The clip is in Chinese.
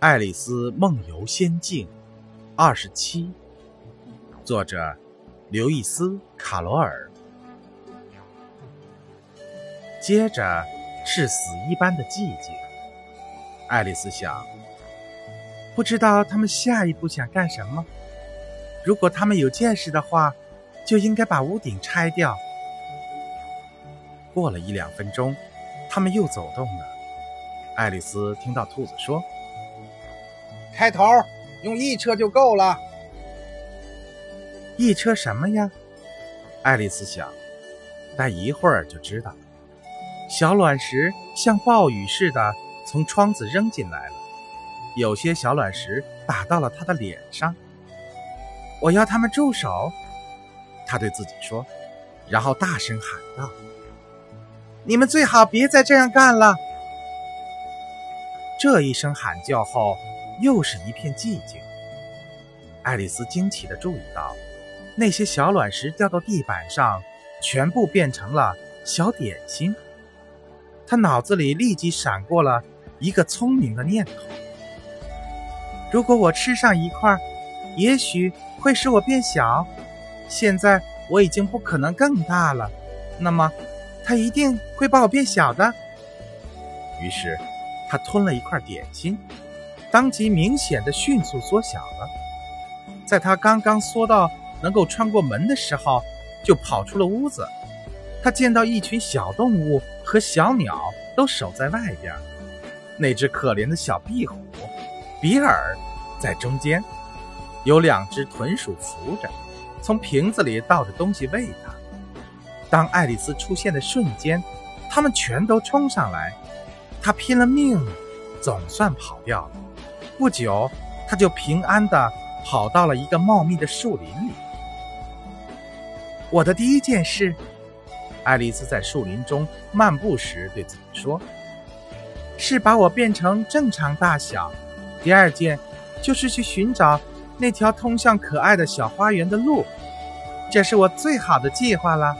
爱丽丝梦游仙境二十七，作者刘易斯·卡罗尔。接着是死一般的寂静。爱丽丝想，不知道他们下一步想干什么。如果他们有见识的话，就应该把屋顶拆掉。过了一两分钟，他们又走动了。爱丽丝听到兔子说。开头用一车就够了。一车什么呀？爱丽丝想，但一会儿就知道。小卵石像暴雨似的从窗子扔进来了，有些小卵石打到了她的脸上。我要他们住手！她对自己说，然后大声喊道：“你们最好别再这样干了！”这一声喊叫后。又是一片寂静。爱丽丝惊奇地注意到，那些小卵石掉到地板上，全部变成了小点心。她脑子里立即闪过了一个聪明的念头：如果我吃上一块，也许会使我变小。现在我已经不可能更大了，那么它一定会把我变小的。于是，她吞了一块点心。当即明显的迅速缩小了，在他刚刚缩到能够穿过门的时候，就跑出了屋子。他见到一群小动物和小鸟都守在外边，那只可怜的小壁虎比尔在中间，有两只豚鼠扶着，从瓶子里倒着东西喂它。当爱丽丝出现的瞬间，它们全都冲上来，他拼了命，总算跑掉了。不久，他就平安地跑到了一个茂密的树林里。我的第一件事，爱丽丝在树林中漫步时对自己说：“是把我变成正常大小。”第二件就是去寻找那条通向可爱的小花园的路。这是我最好的计划了。